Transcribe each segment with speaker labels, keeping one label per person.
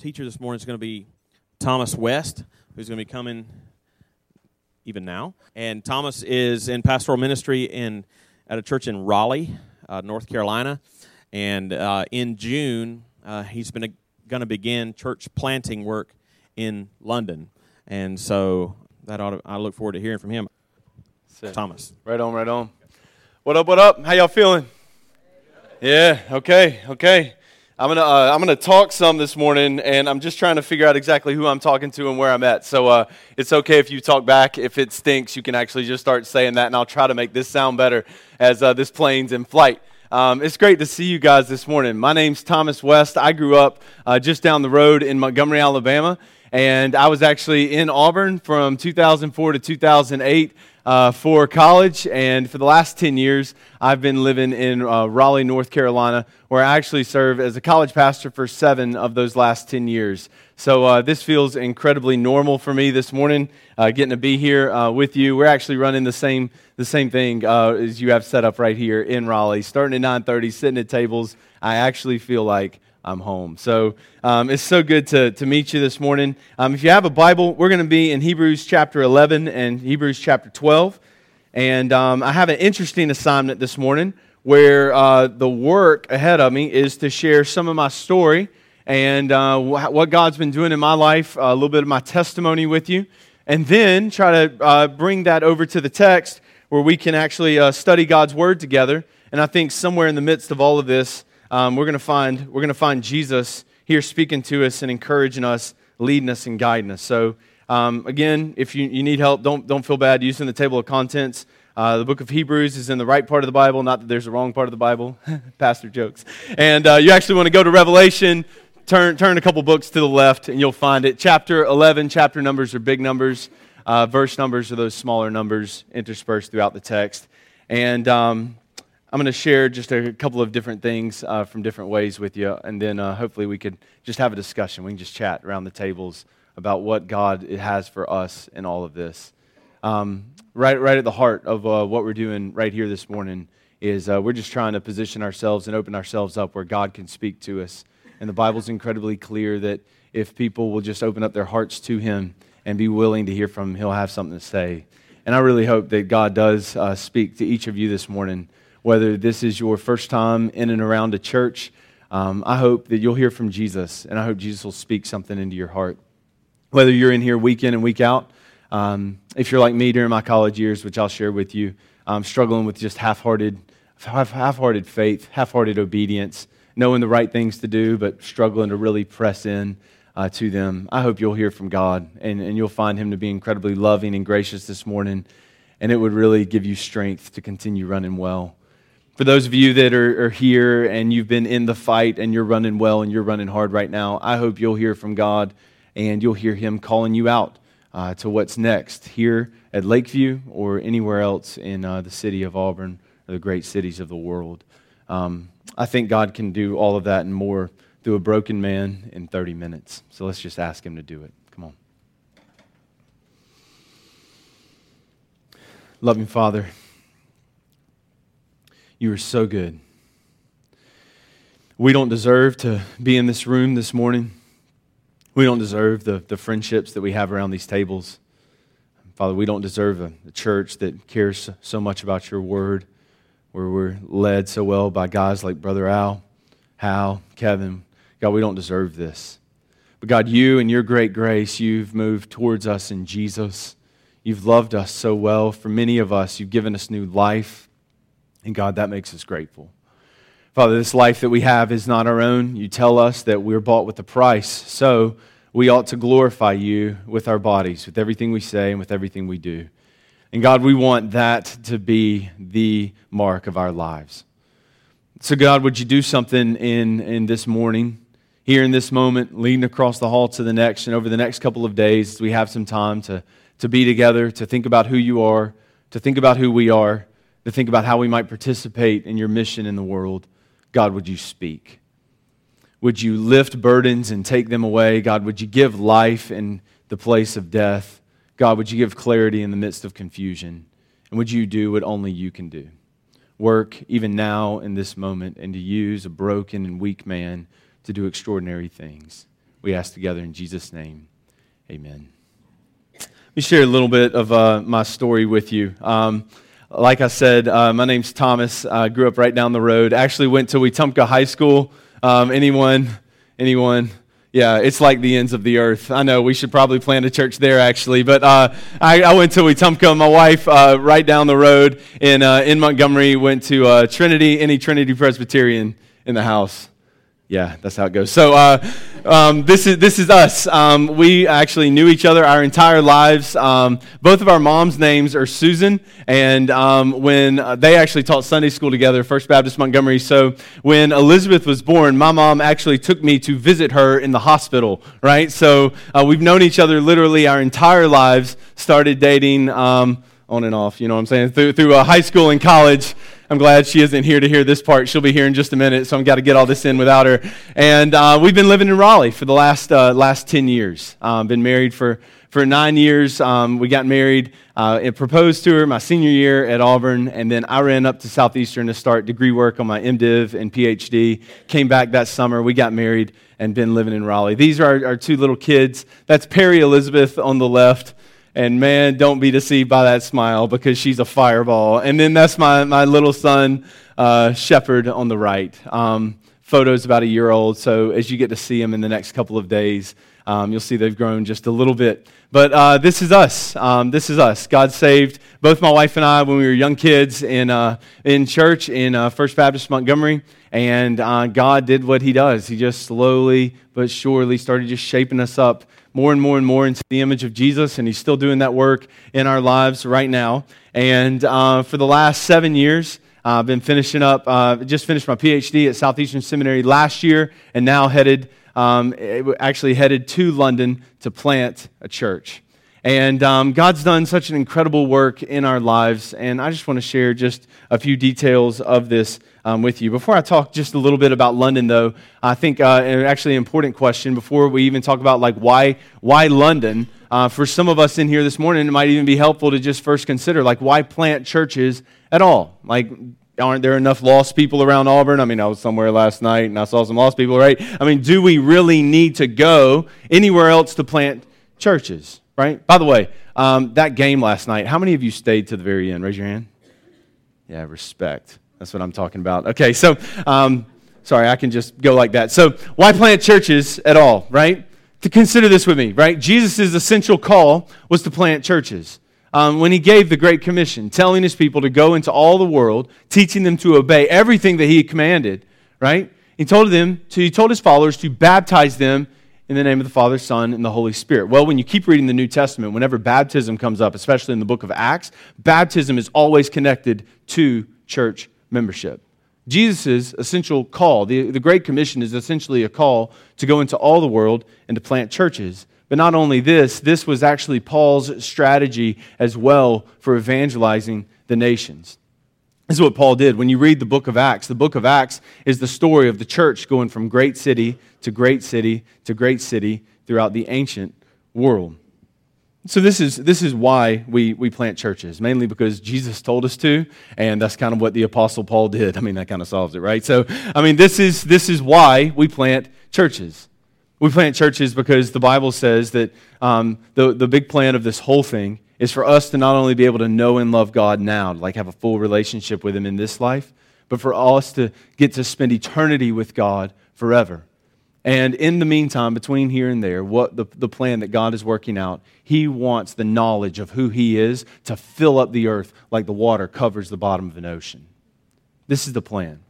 Speaker 1: teacher this morning is going to be Thomas West, who's going to be coming even now. And Thomas is in pastoral ministry in at a church in Raleigh, uh, North Carolina. And uh, in June, uh, he's been going to begin church planting work in London. And so that ought to, I look forward to hearing from him.
Speaker 2: Sick.
Speaker 1: Thomas.
Speaker 2: Right on, right on. What up, what up? How y'all feeling? Yeah, okay, okay. I'm gonna uh, I'm gonna talk some this morning, and I'm just trying to figure out exactly who I'm talking to and where I'm at. So uh, it's okay if you talk back. If it stinks, you can actually just start saying that, and I'll try to make this sound better as uh, this plane's in flight. Um, it's great to see you guys this morning. My name's Thomas West. I grew up uh, just down the road in Montgomery, Alabama, and I was actually in Auburn from 2004 to 2008 uh, for college, and for the last 10 years, I've been living in uh, Raleigh, North Carolina, where I actually serve as a college pastor for seven of those last 10 years. So uh, this feels incredibly normal for me this morning, uh, getting to be here uh, with you. We're actually running the same the same thing uh, as you have set up right here in Raleigh, starting at 9:30, sitting at tables. I actually feel like I'm home. So um, it's so good to, to meet you this morning. Um, if you have a Bible, we're going to be in Hebrews chapter 11 and Hebrews chapter 12. And um, I have an interesting assignment this morning where uh, the work ahead of me is to share some of my story and uh, what God's been doing in my life, a little bit of my testimony with you, and then try to uh, bring that over to the text where we can actually uh, study God's Word together. And I think somewhere in the midst of all of this, um, we're going to find we're going to find Jesus here speaking to us and encouraging us, leading us and guiding us. So um, again, if you, you need help, don't don't feel bad using the table of contents. Uh, the book of Hebrews is in the right part of the Bible, not that there's a wrong part of the Bible. Pastor jokes. And uh, you actually want to go to Revelation, turn, turn a couple books to the left, and you'll find it. Chapter 11, chapter numbers are big numbers, uh, verse numbers are those smaller numbers interspersed throughout the text. And um, I'm going to share just a couple of different things uh, from different ways with you, and then uh, hopefully we could just have a discussion. We can just chat around the tables about what God has for us in all of this. Um, right, right at the heart of uh, what we're doing right here this morning is uh, we're just trying to position ourselves and open ourselves up where God can speak to us. And the Bible's incredibly clear that if people will just open up their hearts to Him and be willing to hear from Him, He'll have something to say. And I really hope that God does uh, speak to each of you this morning whether this is your first time in and around a church, um, I hope that you'll hear from Jesus, and I hope Jesus will speak something into your heart. Whether you're in here week in and week out, um, if you're like me during my college years, which I'll share with you, I'm struggling with just half-hearted, half-hearted faith, half-hearted obedience, knowing the right things to do, but struggling to really press in uh, to them. I hope you'll hear from God, and, and you'll find Him to be incredibly loving and gracious this morning, and it would really give you strength to continue running well. For those of you that are, are, here and you've been in the fight and you're running well and you're running hard right now, I hope you'll hear from God and you'll hear Him calling you out uh, to what's next here at Lakeview or anywhere else in uh, the city of Auburn or the great cities of the world. Um, I think God can do all of that and more through a broken man in 30 minutes. So let's just ask Him to do it. Come on. Loving Father. You are so good. We don't deserve to be in this room this morning. We don't deserve the, the friendships that we have around these tables. Father, we don't deserve a, a church that cares so much about your word, where we're led so well by guys like Brother Al, Hal, Kevin. God, we don't deserve this. But God, you and your great grace, you've moved towards us in Jesus. You've loved us so well. For many of us, you've given us new life. And God, that makes us grateful. Father, this life that we have is not our own. You tell us that we're bought with a price. So we ought to glorify you with our bodies, with everything we say, and with everything we do. And God, we want that to be the mark of our lives. So, God, would you do something in, in this morning, here in this moment, leading across the hall to the next, and over the next couple of days, we have some time to, to be together, to think about who you are, to think about who we are to think about how we might participate in your mission in the world, God, would you speak? Would you lift burdens and take them away? God, would you give life in the place of death? God, would you give clarity in the midst of confusion? And would you do what only you can do? Work even now in this moment and to use a broken and weak man to do extraordinary things. We ask together in Jesus' name. Amen. Let me share a little bit of uh, my story with you. Um, like I said, uh, my name's Thomas. I grew up right down the road. Actually went to Wetumpka High School. Um, anyone? Anyone? Yeah, it's like the ends of the earth. I know we should probably plant a church there, actually. But uh, I, I, went to Wetumpka. My wife, uh, right down the road in, uh, in Montgomery, went to uh, Trinity, any Trinity Presbyterian in the house. Yeah, that's how it goes. So uh, um, this is this is us. Um, we actually knew each other our entire lives. Um, both of our moms' names are Susan, and um, when uh, they actually taught Sunday school together, First Baptist Montgomery. So when Elizabeth was born, my mom actually took me to visit her in the hospital. Right. So uh, we've known each other literally our entire lives. Started dating um, on and off. You know what I'm saying? Through through uh, high school and college. I'm glad she isn't here to hear this part. She'll be here in just a minute, so I've got to get all this in without her. And uh, we've been living in Raleigh for the last, uh, last 10 years. Um, been married for, for nine years. Um, we got married uh, and proposed to her my senior year at Auburn, and then I ran up to Southeastern to start degree work on my MDiv and PhD. Came back that summer. We got married and been living in Raleigh. These are our, our two little kids. That's Perry Elizabeth on the left. And man, don't be deceived by that smile because she's a fireball. And then that's my, my little son, uh, Shepherd, on the right. Um, photos about a year old. So as you get to see him in the next couple of days, um, you'll see they've grown just a little bit. But uh, this is us. Um, this is us. God saved both my wife and I when we were young kids in, uh, in church in uh, First Baptist Montgomery. And uh, God did what He does. He just slowly but surely started just shaping us up more and more and more into the image of Jesus, and He's still doing that work in our lives right now. And uh, for the last seven years, uh, I've been finishing up, uh, just finished my PhD at Southeastern Seminary last year, and now headed, um, actually headed to London to plant a church. And um, God's done such an incredible work in our lives, and I just want to share just a few details of this um, with you. Before I talk just a little bit about London, though, I think uh, actually an important question before we even talk about like why why London. Uh, for some of us in here this morning, it might even be helpful to just first consider like why plant churches at all. Like, aren't there enough lost people around Auburn? I mean, I was somewhere last night and I saw some lost people, right? I mean, do we really need to go anywhere else to plant churches, right? By the way, um, that game last night, how many of you stayed to the very end? Raise your hand. Yeah, respect. That's what I'm talking about. Okay, so, um, sorry, I can just go like that. So, why plant churches at all, right? To consider this with me, right? Jesus' essential call was to plant churches. Um, when he gave the Great Commission, telling his people to go into all the world, teaching them to obey everything that he commanded, right? He told them to, he told his followers to baptize them in the name of the Father, Son, and the Holy Spirit. Well, when you keep reading the New Testament, whenever baptism comes up, especially in the book of Acts, baptism is always connected to church membership. Jesus' essential call, the, the Great Commission, is essentially a call to go into all the world and to plant churches. But not only this, this was actually Paul's strategy as well for evangelizing the nations. This is what Paul did. When you read the book of Acts, the book of Acts is the story of the church going from great city to great city to great city throughout the ancient world. So this is, this is why we, we plant churches, mainly because Jesus told us to, and that's kind of what the Apostle Paul did. I mean, that kind of solves it, right? So, I mean, this is, this is why we plant churches. We plant churches because the Bible says that um, the, the big plan of this whole thing is for us to not only be able to know and love God now, like have a full relationship with Him in this life, but for us to get to spend eternity with God forever. And in the meantime, between here and there, what the, the plan that God is working out, He wants the knowledge of who He is to fill up the earth like the water covers the bottom of an ocean. This is the plan.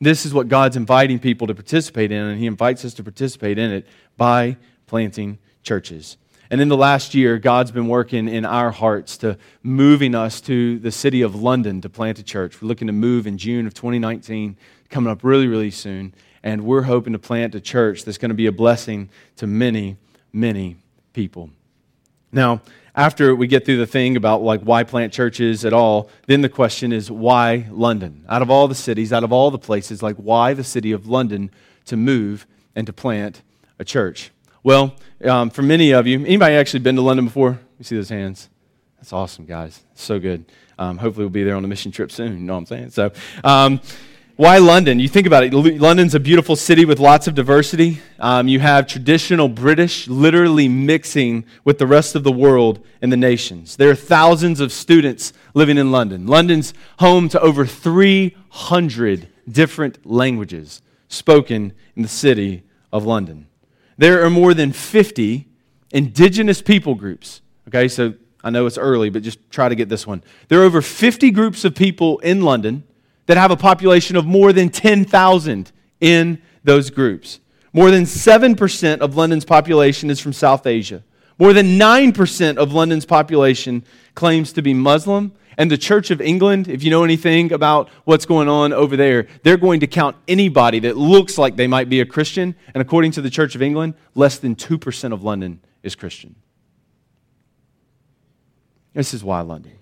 Speaker 2: This is what God's inviting people to participate in, and He invites us to participate in it by planting churches. And in the last year, God's been working in our hearts to moving us to the city of London to plant a church. We're looking to move in June of 2019, coming up really, really soon and we're hoping to plant a church that's going to be a blessing to many, many people. Now, after we get through the thing about like why plant churches at all, then the question is why London? Out of all the cities, out of all the places, like why the city of London to move and to plant a church? Well, um, for many of you, anybody actually been to London before? You see those hands? That's awesome, guys. So good. Um, hopefully, we'll be there on a mission trip soon. You know what I'm saying? So, um, Why London? You think about it. London's a beautiful city with lots of diversity. Um, you have traditional British literally mixing with the rest of the world and the nations. There are thousands of students living in London. London's home to over 300 different languages spoken in the city of London. There are more than 50 indigenous people groups. Okay, so I know it's early, but just try to get this one. There are over 50 groups of people in London that have a population of more than 10,000 in those groups. More than 7% of London's population is from South Asia. More than 9% of London's population claims to be Muslim. And the Church of England, if you know anything about what's going on over there, they're going to count anybody that looks like they might be a Christian. And according to the Church of England, less than 2% of London is Christian. This is why London.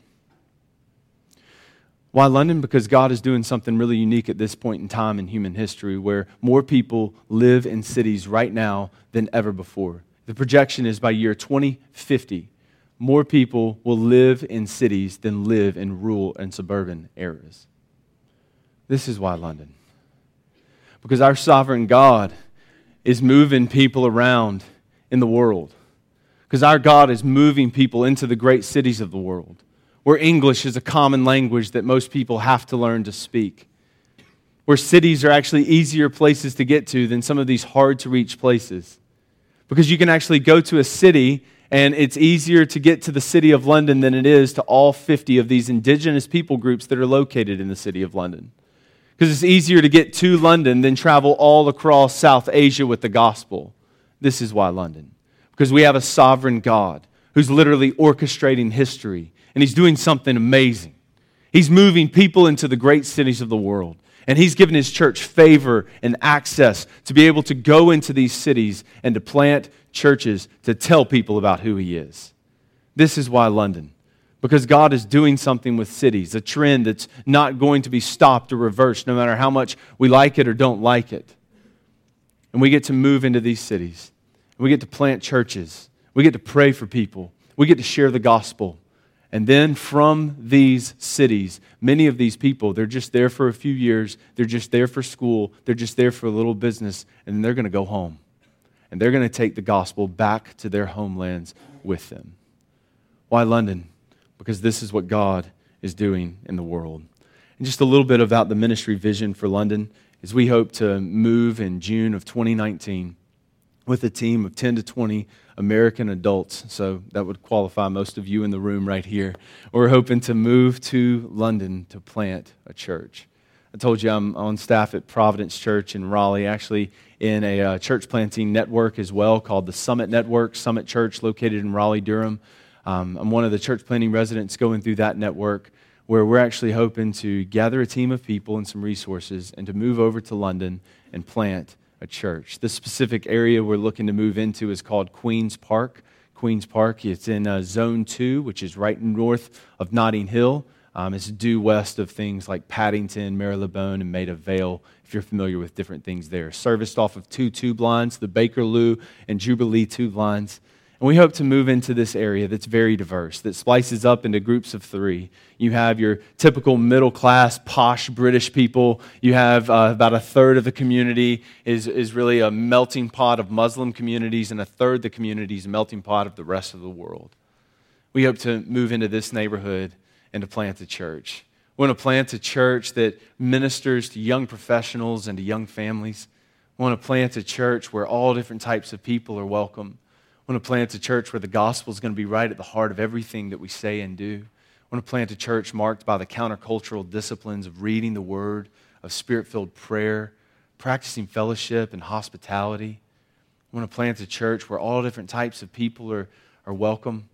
Speaker 2: Why London? Because God is doing something really unique at this point in time in human history where more people live in cities right now than ever before. The projection is by year 2050, more people will live in cities than live in rural and suburban areas. This is why London. Because our sovereign God is moving people around in the world. Because our God is moving people into the great cities of the world where English is a common language that most people have to learn to speak, where cities are actually easier places to get to than some of these hard to reach places. Because you can actually go to a city and it's easier to get to the city of London than it is to all 50 of these indigenous people groups that are located in the city of London. Because it's easier to get to London than travel all across South Asia with the gospel. This is why London. Because we have a sovereign God who's literally orchestrating history and he's doing something amazing. He's moving people into the great cities of the world. And he's given his church favor and access to be able to go into these cities and to plant churches to tell people about who he is. This is why London. Because God is doing something with cities, a trend that's not going to be stopped or reversed, no matter how much we like it or don't like it. And we get to move into these cities. We get to plant churches. We get to pray for people. We get to share the gospel. And then from these cities, many of these people, they're just there for a few years, they're just there for school, they're just there for a little business, and then they're going to go home. And they're going to take the gospel back to their homelands with them. Why London? Because this is what God is doing in the world. And just a little bit about the ministry vision for London is we hope to move in June of 2019 with a team of 10 to 20 American adults, so that would qualify most of you in the room right here. We're hoping to move to London to plant a church. I told you I'm on staff at Providence Church in Raleigh, actually in a uh, church planting network as well called the Summit Network, Summit Church, located in Raleigh, Durham. Um, I'm one of the church planting residents going through that network where we're actually hoping to gather a team of people and some resources and to move over to London and plant a church. The specific area we're looking to move into is called Queen's Park. Queen's Park, it's in uh, Zone 2, which is right north of Notting Hill. Um, it's due west of things like Paddington, Marylebone, and Maida Vale, if you're familiar with different things there. Serviced off of two tube lines, the Bakerloo and Jubilee tube lines. And we hope to move into this area that's very diverse, that splices up into groups of three. You have your typical middle class, posh British people. You have uh, about a third of the community is, is really a melting pot of Muslim communities, and a third the community is a melting pot of the rest of the world. We hope to move into this neighborhood and to plant a church. We want to plant a church that ministers to young professionals and to young families. We want to plant a church where all different types of people are welcome want to plant a church where the gospel is going to be right at the heart of everything that we say and do. I want to plant a church marked by the countercultural disciplines of reading the word, of spirit filled prayer, practicing fellowship and hospitality. I want to plant a church where all different types of people are, are welcome.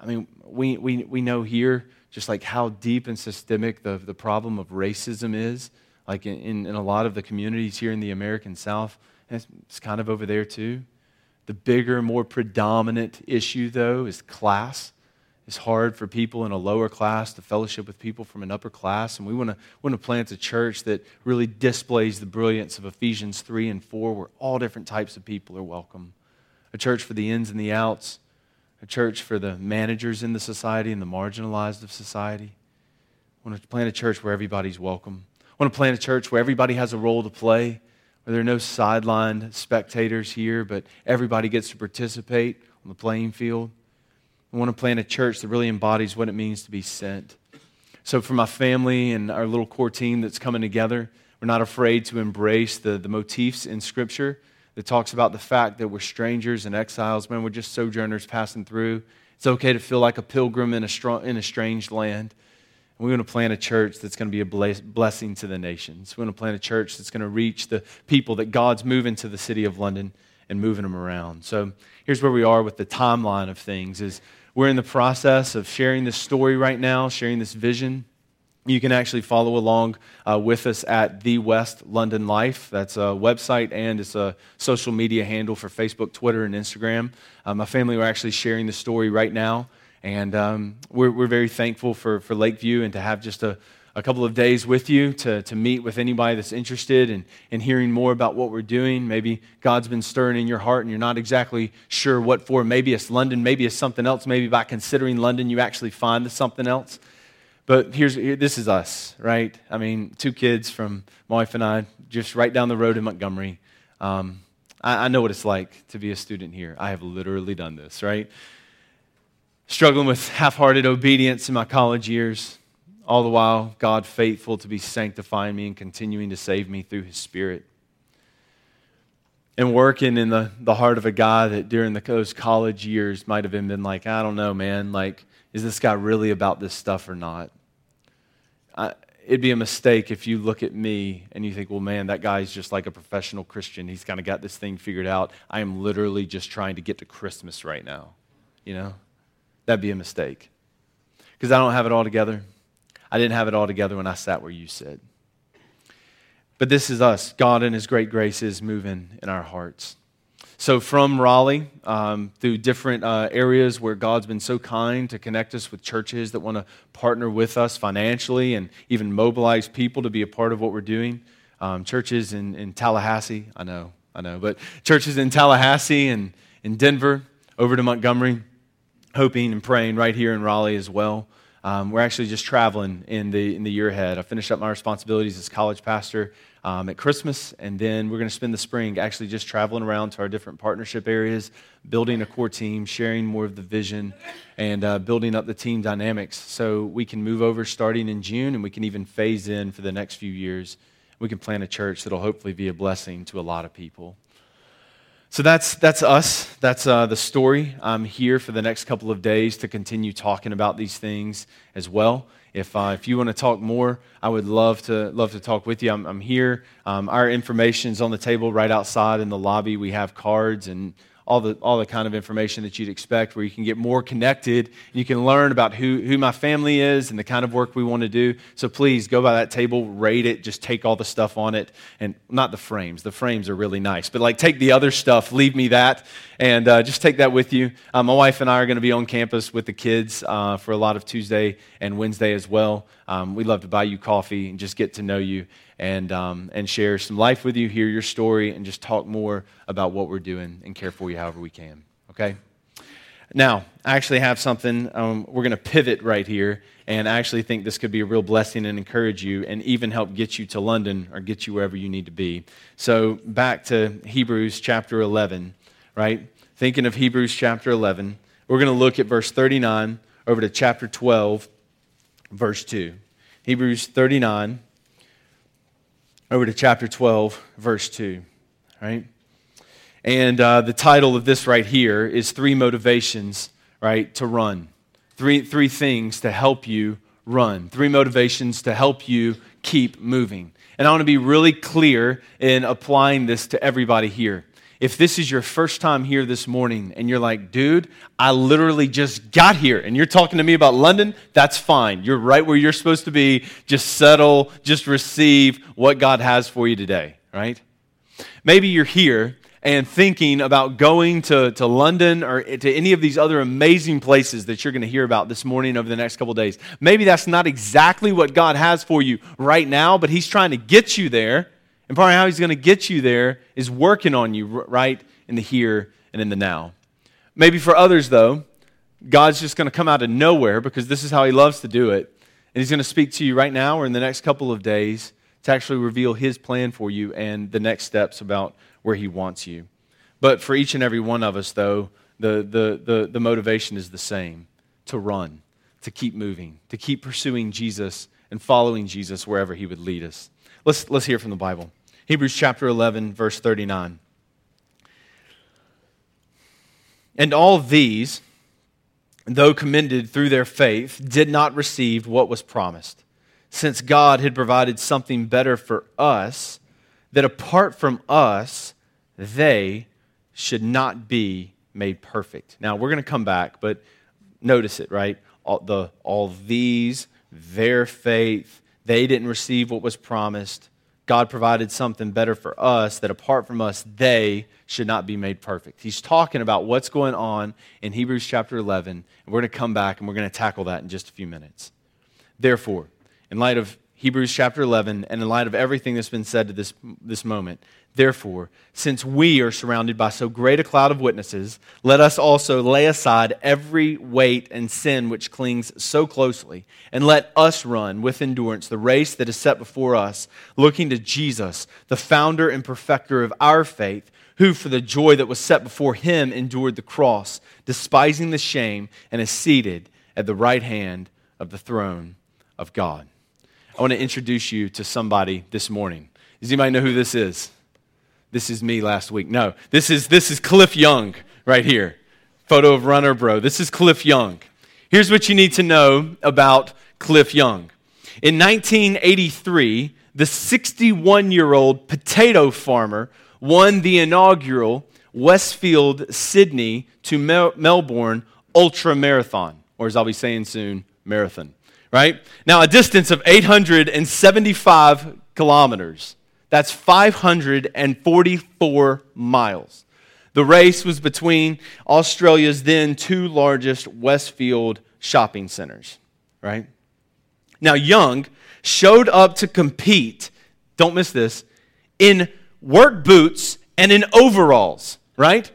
Speaker 2: I mean, we, we, we know here just like how deep and systemic the, the problem of racism is, like in, in, in a lot of the communities here in the American South. And it's, it's kind of over there too. The bigger, more predominant issue, though, is class. It's hard for people in a lower class to fellowship with people from an upper class. And we want to, want to plant a church that really displays the brilliance of Ephesians 3 and 4, where all different types of people are welcome. A church for the ins and the outs, a church for the managers in the society and the marginalized of society. I want to plant a church where everybody's welcome. I want to plant a church where everybody has a role to play, where there are no sidelined spectators here, but everybody gets to participate on the playing field. I want to plant a church that really embodies what it means to be sent. So, for my family and our little core team that's coming together, we're not afraid to embrace the, the motifs in Scripture that talks about the fact that we're strangers and exiles. Man, we're just sojourners passing through. It's okay to feel like a pilgrim in a, strong, in a strange land. And we're to plant a church that's going to be a blessing to the nations. We want to plant a church that's going to reach the people that God's moving to the city of London and moving them around. So here's where we are with the timeline of things is we're in the process of sharing this story right now, sharing this vision. You can actually follow along uh, with us at The West London Life. That's a website and it's a social media handle for Facebook, Twitter, and Instagram. Uh, my family are actually sharing the story right now, and um, we're, we're very thankful for, for Lakeview and to have just a, a couple of days with you to, to meet with anybody that's interested in, in hearing more about what we're doing. Maybe God's been stirring in your heart and you're not exactly sure what for. Maybe it's London, maybe it's something else. Maybe by considering London, you actually find something else. But here's this is us, right? I mean, two kids from my wife and I, just right down the road in Montgomery. Um, I, I know what it's like to be a student here. I have literally done this, right? Struggling with half hearted obedience in my college years, all the while, God faithful to be sanctifying me and continuing to save me through His Spirit. And working in the, the heart of a guy that during the, those college years might have been like, I don't know, man, like, is this guy really about this stuff or not? I, it'd be a mistake if you look at me and you think, well, man, that guy's just like a professional Christian. He's kind of got this thing figured out. I am literally just trying to get to Christmas right now. You know? That'd be a mistake. Because I don't have it all together. I didn't have it all together when I sat where you sit. But this is us. God, in His great grace, is moving in our hearts. So, from Raleigh, um, through different uh, areas where God's been so kind to connect us with churches that want to partner with us financially and even mobilize people to be a part of what we're doing. Um, churches in, in Tallahassee, I know, I know, but churches in Tallahassee and in Denver, over to Montgomery, hoping and praying right here in Raleigh as well. Um, we're actually just traveling in the, in the year ahead. I finished up my responsibilities as college pastor um, at Christmas, and then we're going to spend the spring actually just traveling around to our different partnership areas, building a core team, sharing more of the vision, and uh, building up the team dynamics so we can move over starting in June and we can even phase in for the next few years. We can plant a church that'll hopefully be a blessing to a lot of people. So that's, that's us. That's uh, the story. I'm here for the next couple of days to continue talking about these things as well. If, uh, if you want to talk more, I would love to, love to talk with you. I'm, I'm here. Um, our information is on the table right outside in the lobby. We have cards and all the, all the kind of information that you'd expect, where you can get more connected. You can learn about who, who my family is and the kind of work we want to do. So please go by that table, rate it, just take all the stuff on it. And not the frames, the frames are really nice, but like take the other stuff, leave me that, and uh, just take that with you. Uh, my wife and I are going to be on campus with the kids uh, for a lot of Tuesday and Wednesday as well. Um, we'd love to buy you coffee and just get to know you and, um, and share some life with you, hear your story, and just talk more about what we're doing and care for you however we can. Okay? Now, I actually have something. Um, we're going to pivot right here, and I actually think this could be a real blessing and encourage you and even help get you to London or get you wherever you need to be. So, back to Hebrews chapter 11, right? Thinking of Hebrews chapter 11, we're going to look at verse 39 over to chapter 12, verse 2. Hebrews 39 over to chapter 12, verse 2. Right? And uh, the title of this right here is Three Motivations, right, to run. Three, three things to help you run. Three motivations to help you keep moving. And I want to be really clear in applying this to everybody here if this is your first time here this morning and you're like, dude, I literally just got here and you're talking to me about London, that's fine. You're right where you're supposed to be. Just settle, just receive what God has for you today, right? Maybe you're here and thinking about going to, to London or to any of these other amazing places that you're going to hear about this morning over the next couple days. Maybe that's not exactly what God has for you right now, but He's trying to get you there and part of how he's going to get you there is working on you right in the here and in the now. Maybe for others, though, God's just going to come out of nowhere because this is how he loves to do it. And he's going to speak to you right now or in the next couple of days to actually reveal His plan for you and the next steps about where He wants you. But for each and every one of us, though, the, the, the, the motivation is the same to run, to keep moving, to keep pursuing Jesus and following Jesus wherever He would lead us. Let's, let's hear from the Bible. Hebrews chapter 11, verse 39. And all these, though commended through their faith, did not receive what was promised, since God had provided something better for us, that apart from us, they should not be made perfect. Now, we're going to come back, but notice it, right? All, the, all these, their faith, they didn't receive what was promised. God provided something better for us that apart from us, they should not be made perfect. He's talking about what's going on in Hebrews chapter 11, and we're going to come back and we're going to tackle that in just a few minutes. Therefore, in light of Hebrews chapter 11, and in light of everything that's been said to this, this moment, Therefore, since we are surrounded by so great a cloud of witnesses, let us also lay aside every weight and sin which clings so closely, and let us run with endurance the race that is set before us, looking to Jesus, the founder and perfecter of our faith, who for the joy that was set before him endured the cross, despising the shame, and is seated at the right hand of the throne of God. I want to introduce you to somebody this morning. Does anybody know who this is? This is me last week. No, this is, this is Cliff Young right here. Photo of Runner Bro. This is Cliff Young. Here's what you need to know about Cliff Young. In 1983, the 61 year old potato farmer won the inaugural Westfield Sydney to Mel- Melbourne Ultra Marathon, or as I'll be saying soon, marathon, right? Now, a distance of 875 kilometers. That's 544 miles. The race was between Australia's then two largest Westfield shopping centers, right? Now, Young showed up to compete, don't miss this, in work boots and in overalls, right?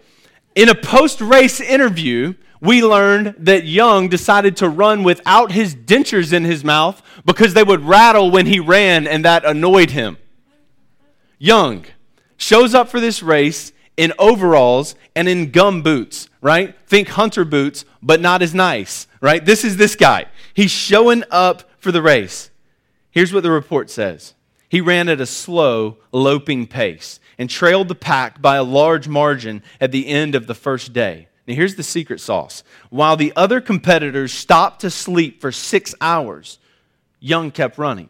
Speaker 2: In a post race interview, we learned that Young decided to run without his dentures in his mouth because they would rattle when he ran and that annoyed him. Young, shows up for this race in overalls and in gum boots, right? Think hunter boots, but not as nice, right? This is this guy. He's showing up for the race. Here's what the report says He ran at a slow, loping pace and trailed the pack by a large margin at the end of the first day. Now, here's the secret sauce. While the other competitors stopped to sleep for six hours, Young kept running.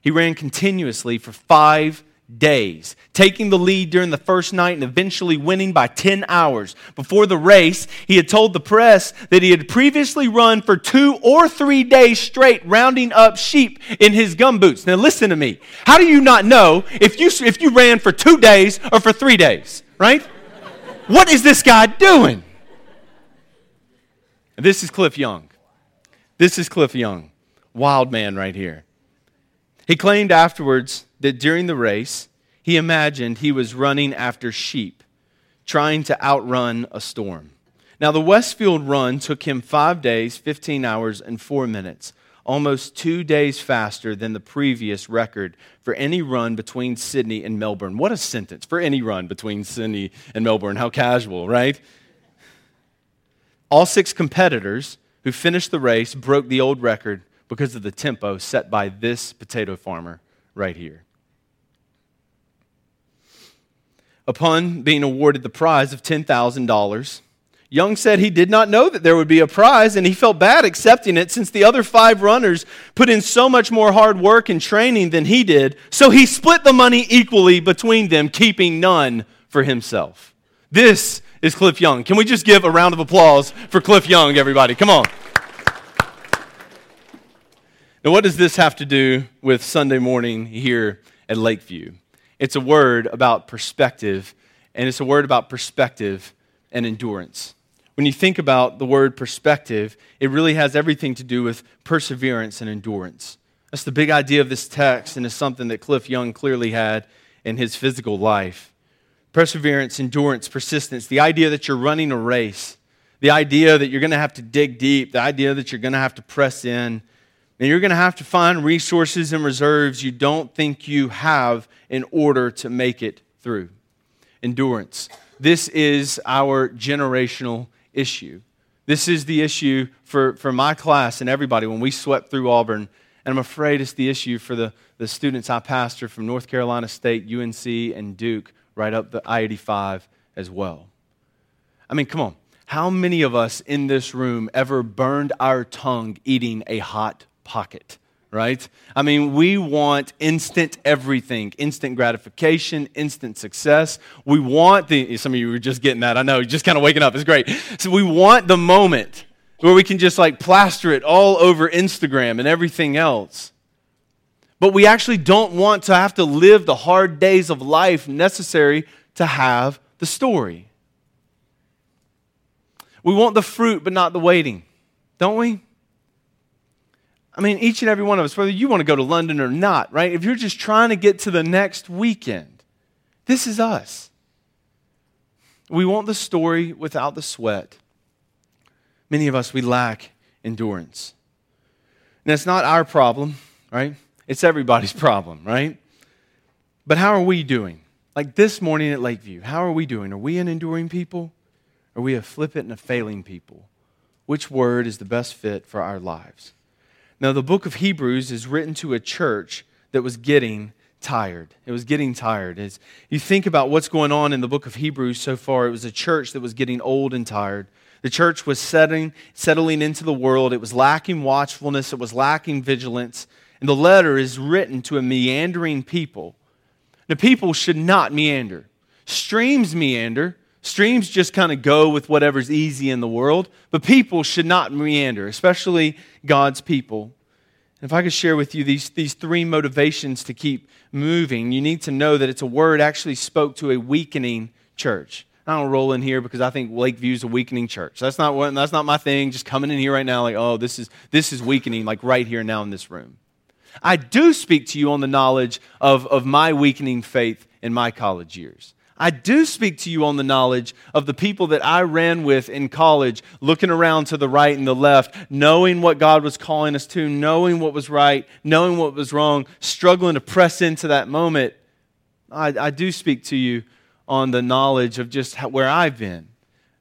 Speaker 2: He ran continuously for five days, taking the lead during the first night and eventually winning by 10 hours. Before the race, he had told the press that he had previously run for two or three days straight, rounding up sheep in his gumboots. Now, listen to me. How do you not know if you, if you ran for two days or for three days, right? what is this guy doing? This is Cliff Young. This is Cliff Young. Wild man right here. He claimed afterwards that during the race, he imagined he was running after sheep, trying to outrun a storm. Now, the Westfield run took him five days, 15 hours, and four minutes, almost two days faster than the previous record for any run between Sydney and Melbourne. What a sentence for any run between Sydney and Melbourne. How casual, right? All six competitors who finished the race broke the old record because of the tempo set by this potato farmer right here. Upon being awarded the prize of $10,000, Young said he did not know that there would be a prize and he felt bad accepting it since the other five runners put in so much more hard work and training than he did. So he split the money equally between them, keeping none for himself. This is Cliff Young. Can we just give a round of applause for Cliff Young, everybody? Come on. Now, what does this have to do with Sunday morning here at Lakeview? It's a word about perspective, and it's a word about perspective and endurance. When you think about the word perspective, it really has everything to do with perseverance and endurance. That's the big idea of this text, and it's something that Cliff Young clearly had in his physical life. Perseverance, endurance, persistence, the idea that you're running a race, the idea that you're going to have to dig deep, the idea that you're going to have to press in, Now, you're going to have to find resources and reserves you don't think you have in order to make it through. Endurance. This is our generational issue. This is the issue for, for my class and everybody when we swept through Auburn. And I'm afraid it's the issue for the, the students I pastor from North Carolina State, UNC, and Duke, right up the I 85 as well. I mean, come on. How many of us in this room ever burned our tongue eating a hot pocket? Right? I mean, we want instant everything, instant gratification, instant success. We want the, some of you were just getting that. I know, just kind of waking up. It's great. So we want the moment where we can just like plaster it all over Instagram and everything else. But we actually don't want to have to live the hard days of life necessary to have the story. We want the fruit, but not the waiting, don't we? I mean, each and every one of us, whether you want to go to London or not, right? If you're just trying to get to the next weekend, this is us. We want the story without the sweat. Many of us, we lack endurance. And it's not our problem, right? It's everybody's problem, right? But how are we doing? Like this morning at Lakeview, how are we doing? Are we an enduring people? Are we a flippant and a failing people? Which word is the best fit for our lives? Now, the book of Hebrews is written to a church that was getting tired. It was getting tired. As you think about what's going on in the book of Hebrews so far, it was a church that was getting old and tired. The church was setting, settling into the world. It was lacking watchfulness. It was lacking vigilance. And the letter is written to a meandering people. The people should not meander. Streams meander, Streams just kind of go with whatever's easy in the world, but people should not meander, especially God's people. And if I could share with you these, these three motivations to keep moving, you need to know that it's a word actually spoke to a weakening church. I don't roll in here because I think Lakeview is a weakening church. That's not, what, that's not my thing, just coming in here right now like, oh, this is, this is weakening, like right here now in this room. I do speak to you on the knowledge of, of my weakening faith in my college years. I do speak to you on the knowledge of the people that I ran with in college, looking around to the right and the left, knowing what God was calling us to, knowing what was right, knowing what was wrong, struggling to press into that moment. I, I do speak to you on the knowledge of just how, where I've been.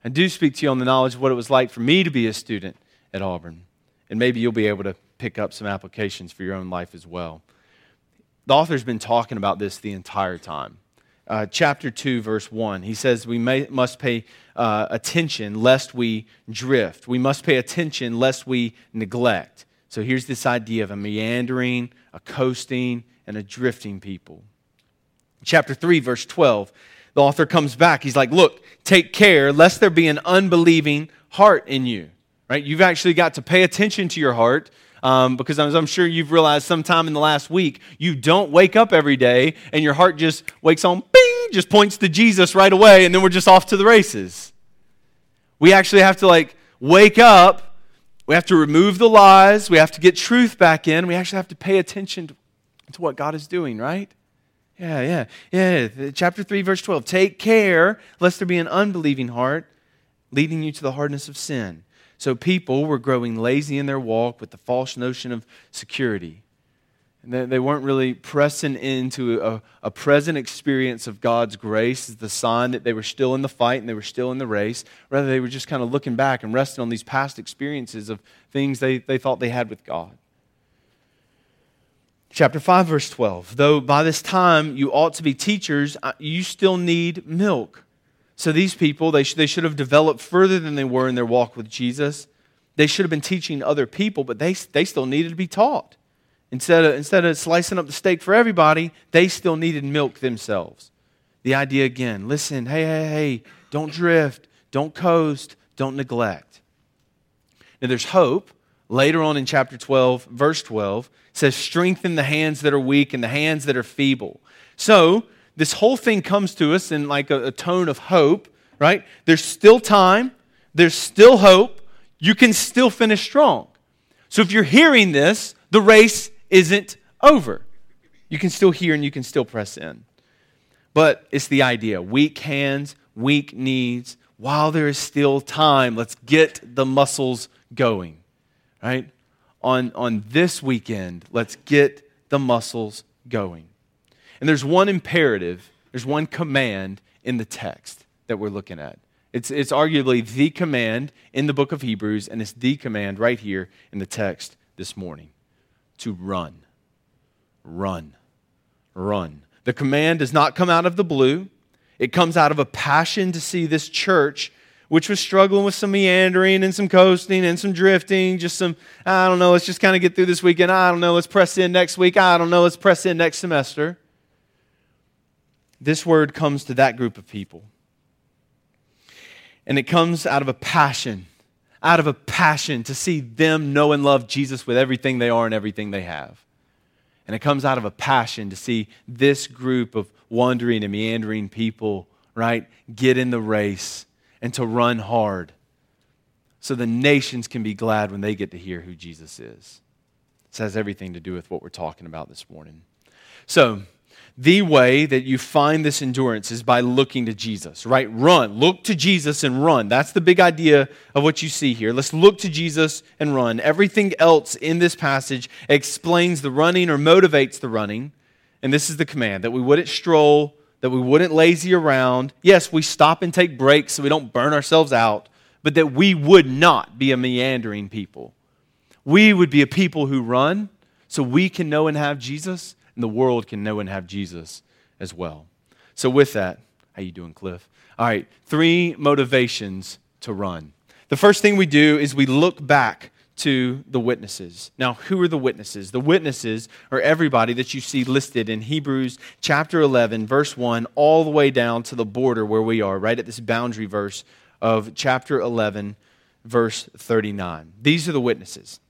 Speaker 2: I do speak to you on the knowledge of what it was like for me to be a student at Auburn. And maybe you'll be able to pick up some applications for your own life as well. The author's been talking about this the entire time uh, chapter 2, verse 1. He says we may, must pay uh, attention lest we drift. We must pay attention lest we neglect. So here's this idea of a meandering, a coasting, and a drifting people. Chapter 3, verse 12, the author comes back. He's like, Look, take care lest there be an unbelieving heart in you. Right? You've actually got to pay attention to your heart um, because as I'm sure you've realized sometime in the last week, you don't wake up every day and your heart just wakes on, bing, just points to Jesus right away, and then we're just off to the races. We actually have to like wake up. We have to remove the lies. We have to get truth back in. We actually have to pay attention to, to what God is doing, right? Yeah, yeah, yeah. Chapter 3, verse 12. Take care lest there be an unbelieving heart leading you to the hardness of sin. So people were growing lazy in their walk with the false notion of security. And they weren't really pressing into a, a, present experience of God's grace as the sign that they were still in the fight and they were still in the race. Rather, they were just kind of looking back and resting on these past experiences of things they, they thought they had with God. Chapter 5, verse 12. Though by this time you ought to be teachers, you still need milk so these people, they, sh- they should have developed further than they were in their walk with Jesus. They should have been teaching other people, but they, they still needed to be taught. Instead of, instead of slicing up the steak for everybody, they still needed milk themselves. The idea again listen, hey, hey, hey, don't drift, don't coast, don't neglect. Now there's hope. Later on in chapter 12, verse 12, says, strengthen the hands that are weak and the hands that are feeble. So, this whole thing comes to us in like a, a tone of hope, right? There's still time, there's still hope, you can still finish strong. So if you're hearing this, the race isn't over. You can still hear and you can still press in. But it's the idea weak hands, weak knees. While there is still time, let's get the muscles going, right? on, on this weekend, let's get the muscles going. And there's one imperative, there's one command in the text that we're looking at. It's, it's arguably the command in the book of Hebrews, and it's the command right here in the text this morning to run. Run. Run. The command does not come out of the blue, it comes out of a passion to see this church which was struggling with some meandering and some coasting and some drifting, just some, I don't know, let's just kind of get through this weekend. I don't know, let's press in next week. I don't know, let's press in next semester. This word comes to that group of people. And it comes out of a passion, out of a passion to see them know and love Jesus with everything they are and everything they have. And it comes out of a passion to see this group of wandering and meandering people, right, get in the race and to run hard so the nations can be glad when they get to hear who Jesus is. This has everything to do with what we're talking about this morning. So, the way that you find this endurance is by looking to Jesus, right? Run. Look to Jesus and run. That's the big idea of what you see here. Let's look to Jesus and run. Everything else in this passage explains the running or motivates the running. And this is the command that we wouldn't stroll that we wouldn't lazy around. Yes, we stop and take breaks so we don't burn ourselves out, but that we would not be a meandering people. We would be a people who run so we can know and have Jesus, and the world can know and have Jesus as well. So with that, how you doing, Cliff? All right, three motivations to run. The first thing we do is we look back to the witnesses. Now, who are the witnesses? The witnesses are everybody that you see listed in Hebrews chapter 11, verse 1, all the way down to the border where we are, right at this boundary verse of chapter 11, verse 39. These are the witnesses.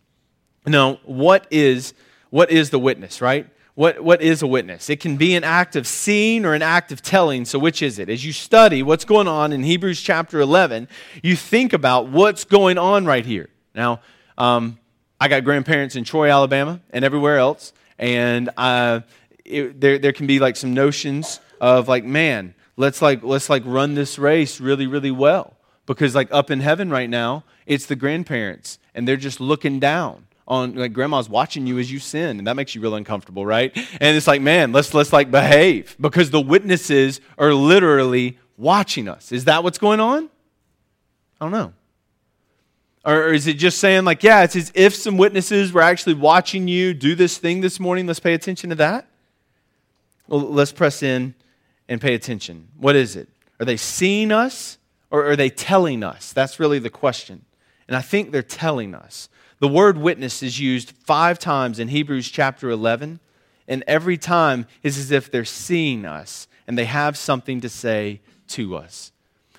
Speaker 2: Now, what is, what is the witness, right? What, what is a witness? It can be an act of seeing or an act of telling. So, which is it? As you study what's going on in Hebrews chapter 11, you think about what's going on right here. Now, um, I got grandparents in Troy, Alabama, and everywhere else, and uh, it, there there can be like some notions of like, man, let's like let's like run this race really really well because like up in heaven right now, it's the grandparents, and they're just looking down on like grandma's watching you as you sin and that makes you real uncomfortable right and it's like man let's let's like behave because the witnesses are literally watching us is that what's going on i don't know or is it just saying, like, yeah, it's as if some witnesses were actually watching you do this thing this morning? Let's pay attention to that. Well, let's press in and pay attention. What is it? Are they seeing us or are they telling us? That's really the question. And I think they're telling us. The word witness is used five times in Hebrews chapter 11, and every time is as if they're seeing us and they have something to say to us.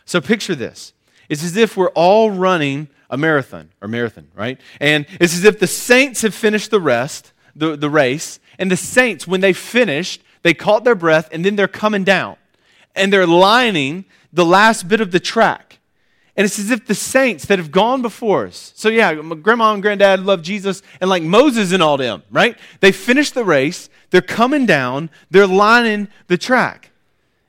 Speaker 2: So picture this it's as if we're all running a marathon or marathon, right? And it's as if the saints have finished the rest, the, the race, and the saints, when they finished, they caught their breath and then they're coming down and they're lining the last bit of the track. And it's as if the saints that have gone before us. So, yeah, grandma and granddad love Jesus, and like Moses and all them, right? They finished the race, they're coming down, they're lining the track.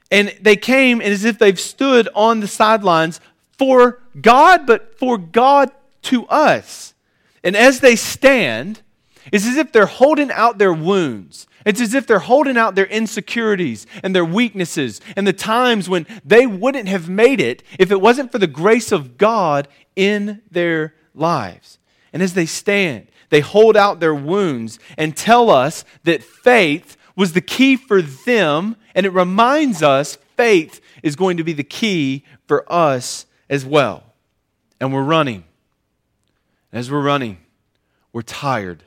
Speaker 2: And they came, and as if they've stood on the sidelines for God, but for God to us. And as they stand, it's as if they're holding out their wounds. It's as if they're holding out their insecurities and their weaknesses and the times when they wouldn't have made it if it wasn't for the grace of God in their lives. And as they stand, they hold out their wounds and tell us that faith was the key for them, and it reminds us faith is going to be the key for us as well. And we're running. As we're running, we're tired.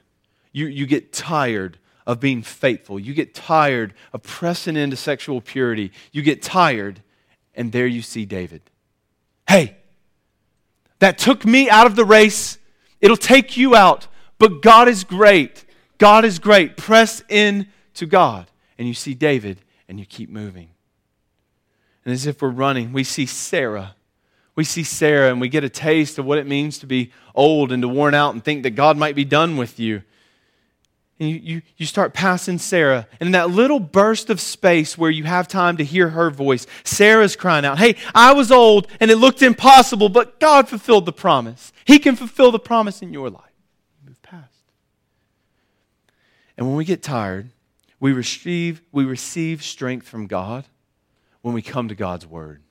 Speaker 2: You, you get tired of being faithful. You get tired of pressing into sexual purity. You get tired, and there you see David. Hey, that took me out of the race. It'll take you out, but God is great. God is great. Press in to God. And you see David, and you keep moving. And as if we're running, we see Sarah we see Sarah and we get a taste of what it means to be old and to worn out and think that God might be done with you. And you, you, you start passing Sarah. And in that little burst of space where you have time to hear her voice, Sarah's crying out, Hey, I was old and it looked impossible, but God fulfilled the promise. He can fulfill the promise in your life. Move past. And when we get tired, we receive, we receive strength from God when we come to God's Word.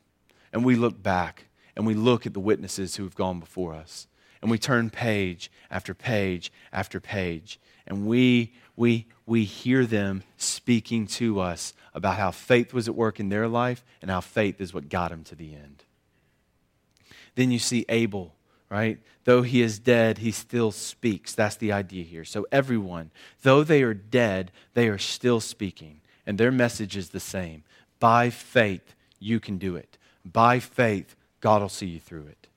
Speaker 2: And we look back and we look at the witnesses who have gone before us. And we turn page after page after page. And we, we, we hear them speaking to us about how faith was at work in their life and how faith is what got them to the end. Then you see Abel, right? Though he is dead, he still speaks. That's the idea here. So, everyone, though they are dead, they are still speaking. And their message is the same. By faith, you can do it. By faith, God will see you through it.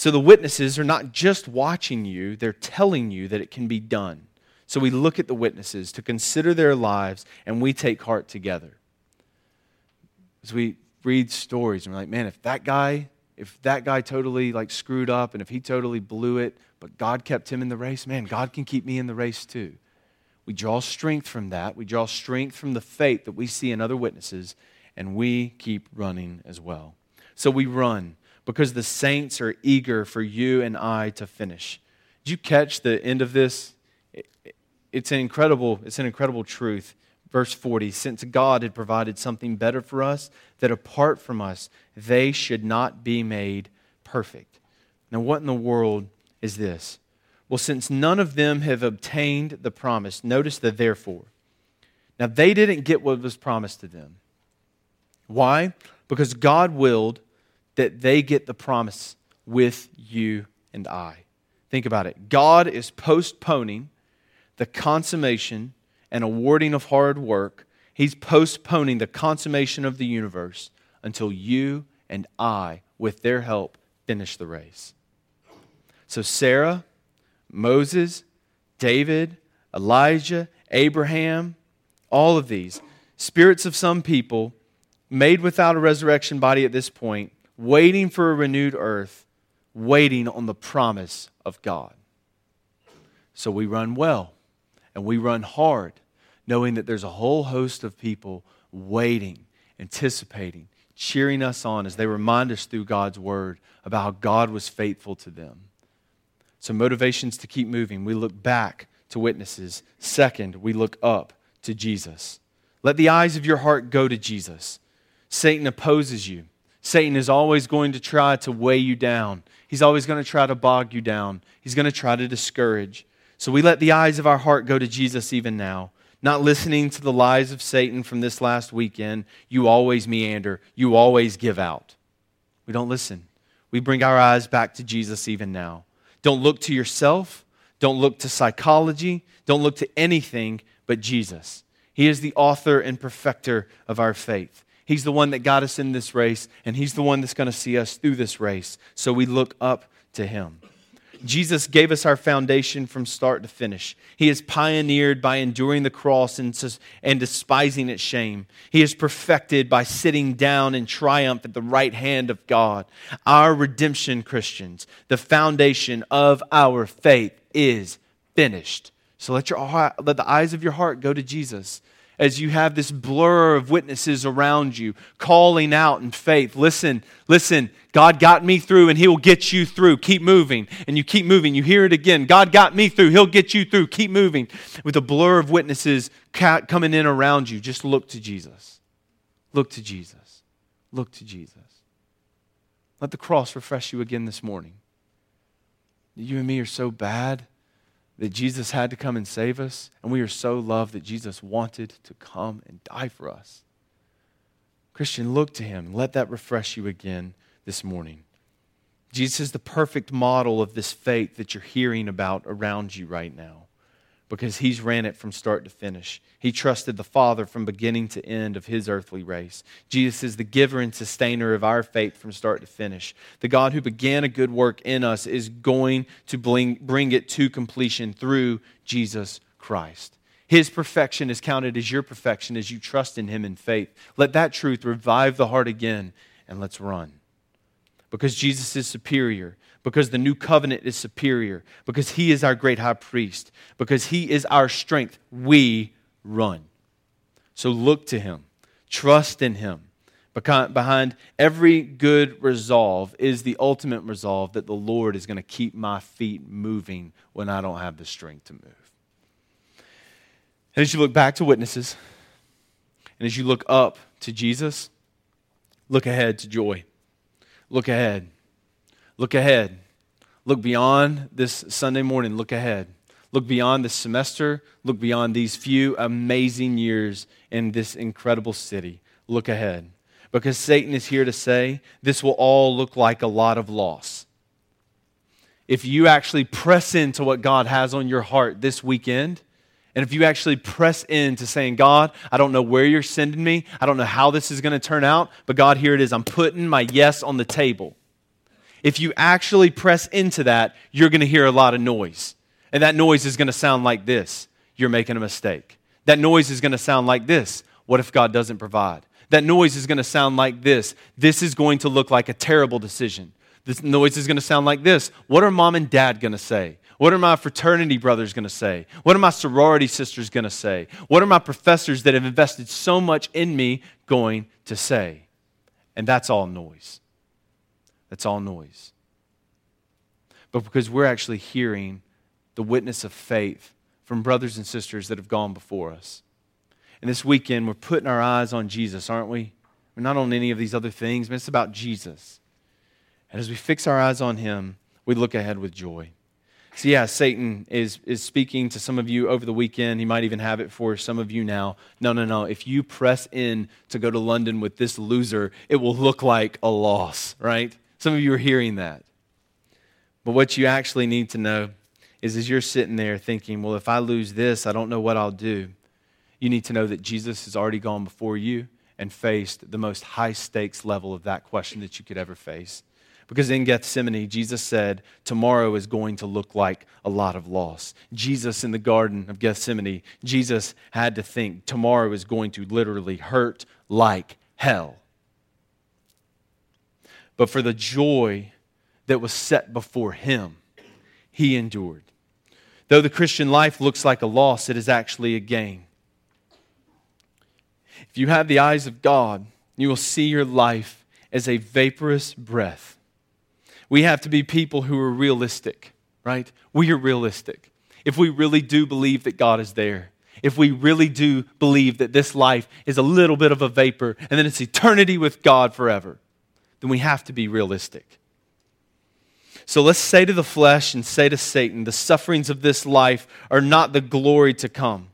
Speaker 2: So, the witnesses are not just watching you, they're telling you that it can be done. So we look at the witnesses to consider their lives and we take heart together. As we read stories and we're like, man, if that guy, if that guy totally like screwed up and if he totally blew it, but God kept him in the race, man, God can keep me in the race too. We draw strength from that. We draw strength from the faith that we see in other witnesses, and we keep running as well. So we run because the saints are eager for you and I to finish. Did you catch the end of this? it's an incredible, it's an incredible truth. Verse 40 Since God had provided something better for us, that apart from us, they should not be made perfect. Now, what in the world is this? Well, since none of them have obtained the promise, notice the therefore. Now, they didn't get what was promised to them. Why? Because God willed that they get the promise with you and I. Think about it. God is postponing the consummation and awarding of hard work. He's postponing the consummation of the universe until you and I, with their help, finish the race. So, Sarah, Moses, David, Elijah, Abraham, all of these, spirits of some people, made without a resurrection body at this point, waiting for a renewed earth, waiting on the promise of God. So we run well and we run hard, knowing that there's a whole host of people waiting, anticipating, cheering us on as they remind us through God's word about how God was faithful to them. So, motivations to keep moving. We look back to witnesses. Second, we look up to Jesus. Let the eyes of your heart go to Jesus. Satan opposes you. Satan is always going to try to weigh you down. He's always going to try to bog you down. He's going to try to discourage. So we let the eyes of our heart go to Jesus even now, not listening to the lies of Satan from this last weekend. You always meander, you always give out. We don't listen. We bring our eyes back to Jesus even now. Don't look to yourself, don't look to psychology, don't look to anything but Jesus. He is the author and perfecter of our faith. He's the one that got us in this race, and He's the one that's going to see us through this race. So we look up to Him. Jesus gave us our foundation from start to finish. He has pioneered by enduring the cross and, and despising its shame. He is perfected by sitting down in triumph at the right hand of God. Our redemption, Christians, the foundation of our faith is finished. So let, your, let the eyes of your heart go to Jesus as you have this blur of witnesses around you calling out in faith. Listen, listen, God got me through and He will get you through. Keep moving. And you keep moving. You hear it again. God got me through. He'll get you through. Keep moving. With a blur of witnesses coming in around you, just look to Jesus. Look to Jesus. Look to Jesus. Let the cross refresh you again this morning. You and me are so bad that Jesus had to come and save us, and we are so loved that Jesus wanted to come and die for us. Christian, look to him let that refresh you again this morning. Jesus is the perfect model of this faith that you're hearing about around you right now because he's ran it from start to finish. He trusted the Father from beginning to end of his earthly race. Jesus is the giver and sustainer of our faith from start to finish. The God who began a good work in us is going to bring, it to completion through Jesus Christ. His perfection is counted as your perfection as you trust in him in faith. Let that truth revive the heart again, and let's run. Because Jesus is superior because the new covenant is superior, because he is our great high priest, because he is our strength, we run. So look to him, trust in him. Behind every good resolve is the ultimate resolve that the Lord is going to keep my feet moving when I don't have the strength to move. And as you look back to witnesses, and as you look up to Jesus, look ahead to joy. Look ahead. Look ahead. Look beyond this Sunday morning. Look ahead. Look beyond this semester. Look beyond these few amazing years in this incredible city. Look ahead. Because Satan is here to say this will all look like a lot of loss. If you actually press into what God has on your heart this weekend, and if you actually press into saying, God, I don't know where you're sending me, I don't know how this is going to turn out, but God, here it is. I'm putting my yes on the table. If you actually press into that, you're going to hear a lot of noise. And that noise is going to sound like this You're making a mistake. That noise is going to sound like this What if God doesn't provide? That noise is going to sound like this This is going to look like a terrible decision. This noise is going to sound like this What are mom and dad going to say? What are my fraternity brothers going to say? What are my sorority sisters going to say? What are my professors that have invested so much in me going to say? And that's all noise. That's all noise. But because we're actually hearing the witness of faith from brothers and sisters that have gone before us. And this weekend, we're putting our eyes on Jesus, aren't we? We're not on any of these other things, but it's about Jesus. And as we fix our eyes on him, we look ahead with joy. So, yeah, Satan is, is speaking to some of you over the weekend. He might even have it for some of you now. No, no, no. If you press in to go to London with this loser, it will look like a loss, right? Some of you are hearing that. But what you actually need to know is as you're sitting there thinking, well, if I lose this, I don't know what I'll do. You need to know that Jesus has already gone before you and faced the most high stakes level of that question that you could ever face. Because in Gethsemane, Jesus said, Tomorrow is going to look like a lot of loss. Jesus in the Garden of Gethsemane, Jesus had to think, Tomorrow is going to literally hurt like hell. But for the joy that was set before him, he endured. Though the Christian life looks like a loss, it is actually a gain. If you have the eyes of God, you will see your life as a vaporous breath. We have to be people who are realistic, right? We are realistic. If we really do believe that God is there, if we really do believe that this life is a little bit of a vapor and then it's eternity with God forever, then we have to be realistic. So let's say to the flesh and say to Satan, the sufferings of this life are not the glory to come.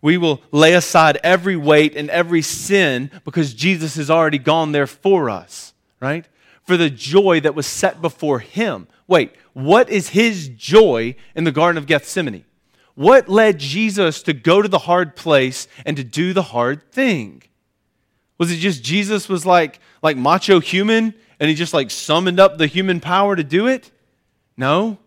Speaker 2: We will lay aside every weight and every sin because Jesus has already gone there for us, right? For the joy that was set before him. Wait, what is his joy in the Garden of Gethsemane? What led Jesus to go to the hard place and to do the hard thing? Was it just Jesus was like, like macho human and he just like summoned up the human power to do it? No.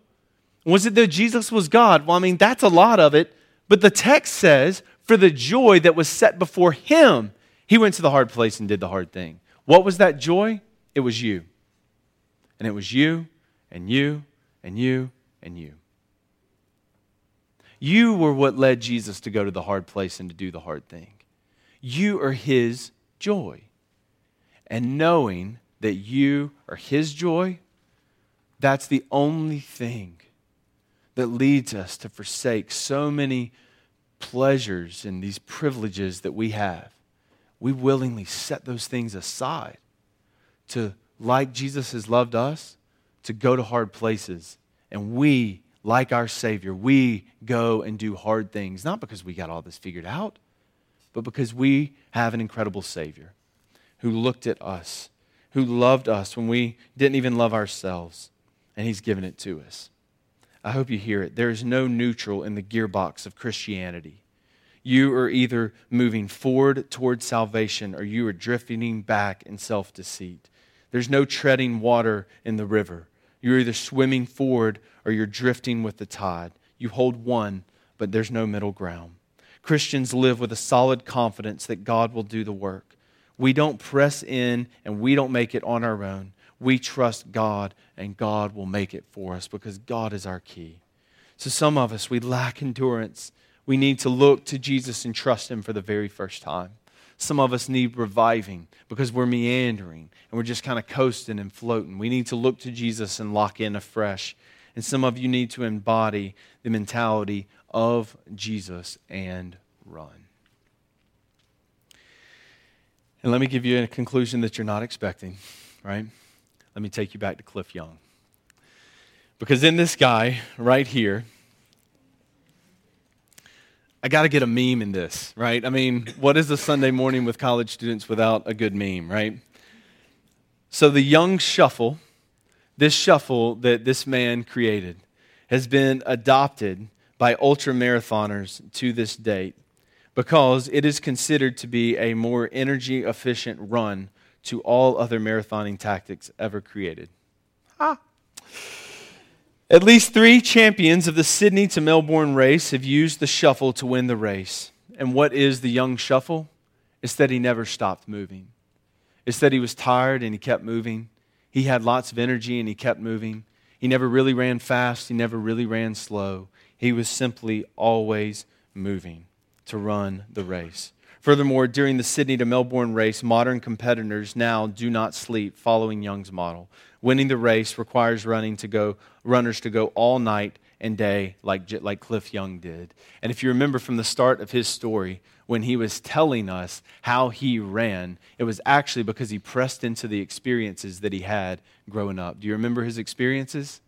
Speaker 2: Was it that Jesus was God? Well, I mean, that's a lot of it. But the text says, for the joy that was set before him, he went to the hard place and did the hard thing. What was that joy? It was you. And it was you, and you, and you, and you. You were what led Jesus to go to the hard place and to do the hard thing. You are his joy. And knowing that you are His joy, that's the only thing that leads us to forsake so many pleasures and these privileges that we have. We willingly set those things aside to, like Jesus has loved us, to go to hard places. And we, like our Savior, we go and do hard things, not because we got all this figured out, but because we have an incredible Savior who looked at us who loved us when we didn't even love ourselves, and He's given it to us. I hope you hear it. There is no neutral in the gearbox of Christianity. You are either moving forward towards salvation or you are drifting back in self deceit. There's no treading water in the river. You're either swimming forward or you're drifting with the tide. You hold one, but there's no middle ground. Christians live with a solid confidence that God will do the work. We don't press in and we don't make it on our own. We trust God and God will make it for us because God is our key. So, some of us, we lack endurance. We need to look to Jesus and trust Him for the very first time. Some of us need reviving because we're meandering and we're just kind of coasting and floating. We need to look to Jesus and lock in afresh. And some of you need to embody the mentality of Jesus and run. And let me give you a conclusion that you're not expecting, right? Let me take you back to Cliff Young. Because in this guy right here, I got to get a meme in this, right? I mean, what is a Sunday morning with college students without a good meme, right? So the young shuffle, this shuffle that this man created, has been adopted by ultra marathoners to this date because it is considered to be a more energy efficient run to all other marathoning tactics ever created. Ha! At least three champions of the Sydney to Melbourne race have used the shuffle to win the race. And what is the young shuffle? It's that he never stopped moving. It's that he was tired and he kept moving. He had lots of energy and he kept moving. He never really ran fast, he never really ran slow. He was simply always moving to run the race. Furthermore, during the Sydney to Melbourne race, modern competitors now do not sleep following Young's model. Winning the race requires running to go, runners to go all night and day like, like Cliff Young did. And if you remember from the start of his story, when he was telling us how he ran, it was actually because he pressed into the experiences that he had growing up. Do you remember his experiences?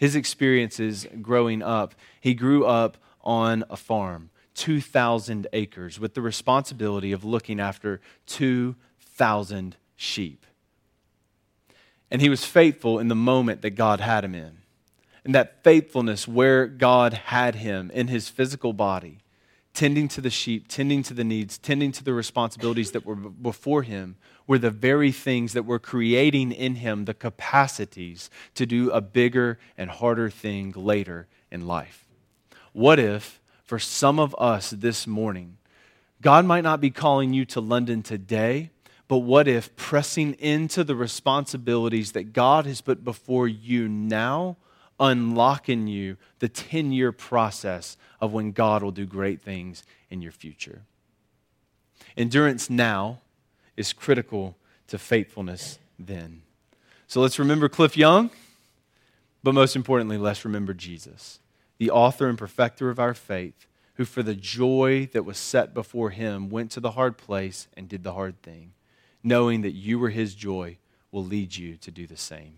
Speaker 2: His experiences growing up, he grew up on a farm. 2,000 acres with the responsibility of looking after 2,000 sheep. And he was faithful in the moment that God had him in. And that faithfulness where God had him in his physical body, tending to the sheep, tending to the needs, tending to the responsibilities that were before him, were the very things that were creating in him the capacities to do a bigger and harder thing later in life. What if for some of us this morning. God might not be calling you to London today, but what if pressing into the responsibilities that God has put before you now, unlocking you the 10 year process of when God will do great things in your future? Endurance now is critical to faithfulness then. So let's remember Cliff Young, but most importantly, let's remember Jesus the author and perfecter of our faith, who for the joy that was set before him went to the hard place and did the hard thing, knowing that you were his joy will lead you to do the same.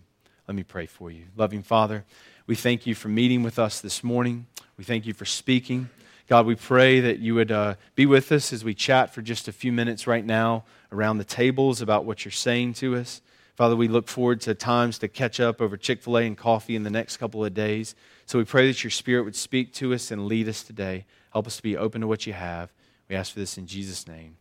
Speaker 2: Let me pray for you. Loving Father, we thank you for meeting with us this morning. We thank you for speaking. God, we pray that you would uh, be with us as we chat for just a few minutes right now around the tables about what you're saying to us. Father, we look forward to times to catch up over Chick fil A and coffee in the next couple of days. So we pray that your Spirit would speak to us and lead us today. Help us to be open to what you have. We ask for this in Jesus' name.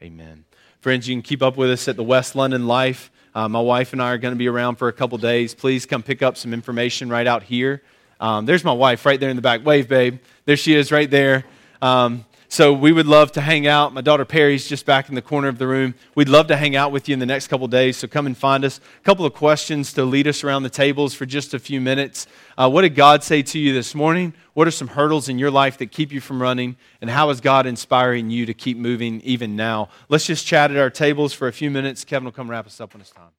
Speaker 2: Amen. Friends, you can keep up with us at the West London Life. Uh, my wife and I are going to be around for a couple days. Please come pick up some information right out here. Um, there's my wife right there in the back. Wave, babe. There she is right there. Um, so we would love to hang out. My daughter Perry's just back in the corner of the room. We'd love to hang out with you in the next couple days. So come and find us. A couple of questions to lead us around the tables for just a few minutes. Uh, what did God say to you this morning? What are some hurdles in your life that keep you from running? And how is God inspiring you to keep moving even now? Let's just chat at our tables for a few minutes. Kevin will come wrap us up when it's time.